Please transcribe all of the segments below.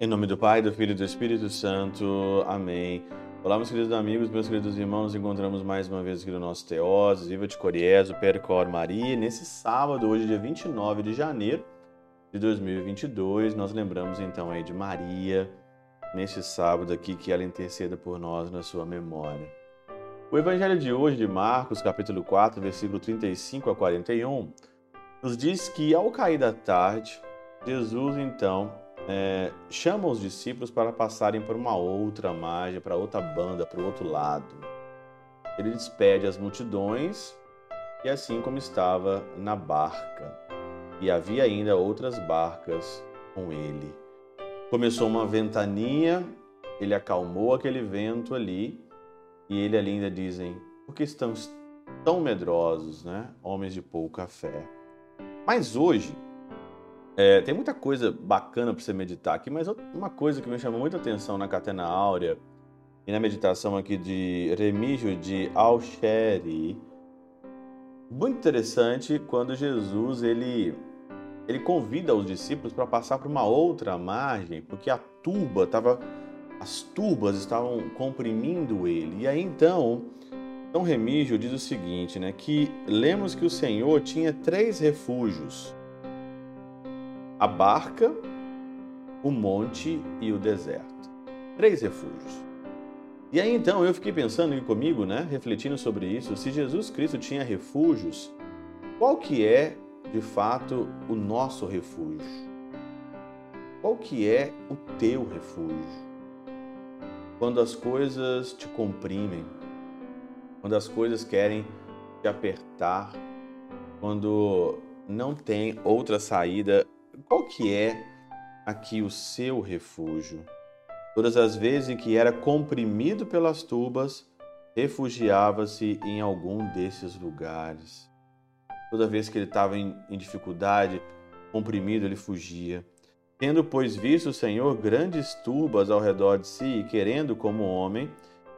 Em nome do Pai, do Filho e do Espírito Santo. Amém. Olá, meus queridos amigos, meus queridos irmãos, nos encontramos mais uma vez aqui no nosso Teoses, Viva de Coriés, o Percor Maria. Nesse sábado, hoje, dia 29 de janeiro de 2022, nós lembramos então aí de Maria, neste sábado aqui, que ela interceda por nós na sua memória. O Evangelho de hoje, de Marcos, capítulo 4, versículo 35 a 41, nos diz que ao cair da tarde, Jesus então é, chama os discípulos para passarem por uma outra margem, para outra banda, para o outro lado. Ele despede as multidões e assim como estava na barca. E havia ainda outras barcas com ele. Começou uma ventania, ele acalmou aquele vento ali e ele ali ainda dizem: por que estão tão medrosos, né? Homens de pouca fé. Mas hoje, é, tem muita coisa bacana para você meditar aqui, mas uma coisa que me chamou muita atenção na Catena Áurea e na meditação aqui de Remígio de Alcheri, muito interessante quando Jesus ele ele convida os discípulos para passar por uma outra margem, porque a turba estava as turbas estavam comprimindo ele. E aí então, São Remígio diz o seguinte, né, que lemos que o Senhor tinha três refúgios a barca, o monte e o deserto. Três refúgios. E aí então eu fiquei pensando comigo, né, refletindo sobre isso, se Jesus Cristo tinha refúgios, qual que é de fato o nosso refúgio? Qual que é o teu refúgio? Quando as coisas te comprimem, quando as coisas querem te apertar, quando não tem outra saída qual que é aqui o seu refúgio? Todas as vezes em que era comprimido pelas tubas, refugiava-se em algum desses lugares. Toda vez que ele estava em, em dificuldade, comprimido, ele fugia. Tendo, pois, visto o Senhor grandes turbas ao redor de si e querendo, como homem,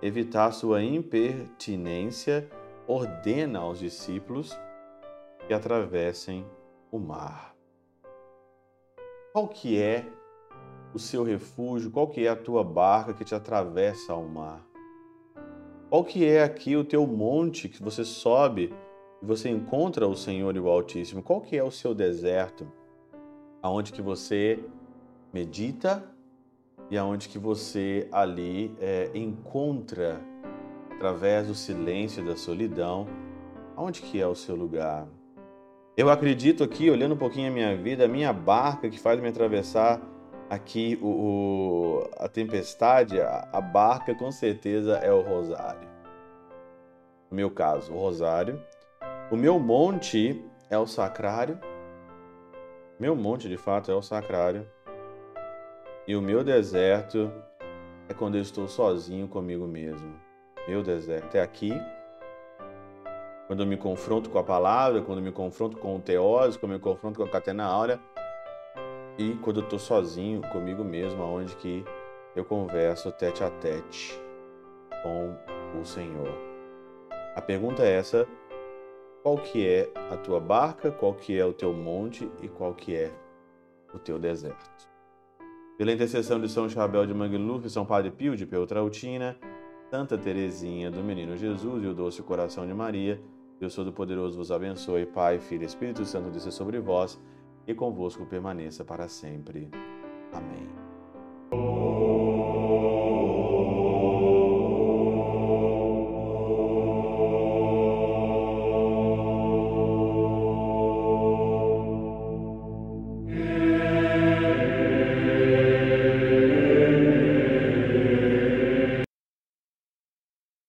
evitar sua impertinência, ordena aos discípulos que atravessem o mar. Qual que é o seu refúgio? Qual que é a tua barca que te atravessa ao mar? Qual que é aqui o teu monte que você sobe e você encontra o Senhor e o Altíssimo? Qual que é o seu deserto? Aonde que você medita e aonde que você ali é, encontra através do silêncio e da solidão, aonde que é o seu lugar? Eu acredito aqui, olhando um pouquinho a minha vida, a minha barca que faz me atravessar aqui o, o a tempestade, a, a, barca com certeza é o rosário. No meu caso, o rosário. O meu monte é o sacrário. Meu monte, de fato, é o sacrário. E o meu deserto é quando eu estou sozinho comigo mesmo. Meu deserto é aqui quando eu me confronto com a palavra, quando eu me confronto com o teose, quando eu me confronto com a catena áurea e quando eu estou sozinho comigo mesmo, aonde que eu converso tete a tete com o Senhor. A pergunta é essa: qual que é a tua barca, qual que é o teu monte e qual que é o teu deserto? Pela intercessão de São Chabel de Mangluf, São Padre Pio de Peltrautina, Santa Teresinha do Menino Jesus e o Doce Coração de Maria, Deus Todo-Poderoso vos abençoe, Pai, Filho e Espírito Santo, desça sobre vós e convosco permaneça para sempre. Amém.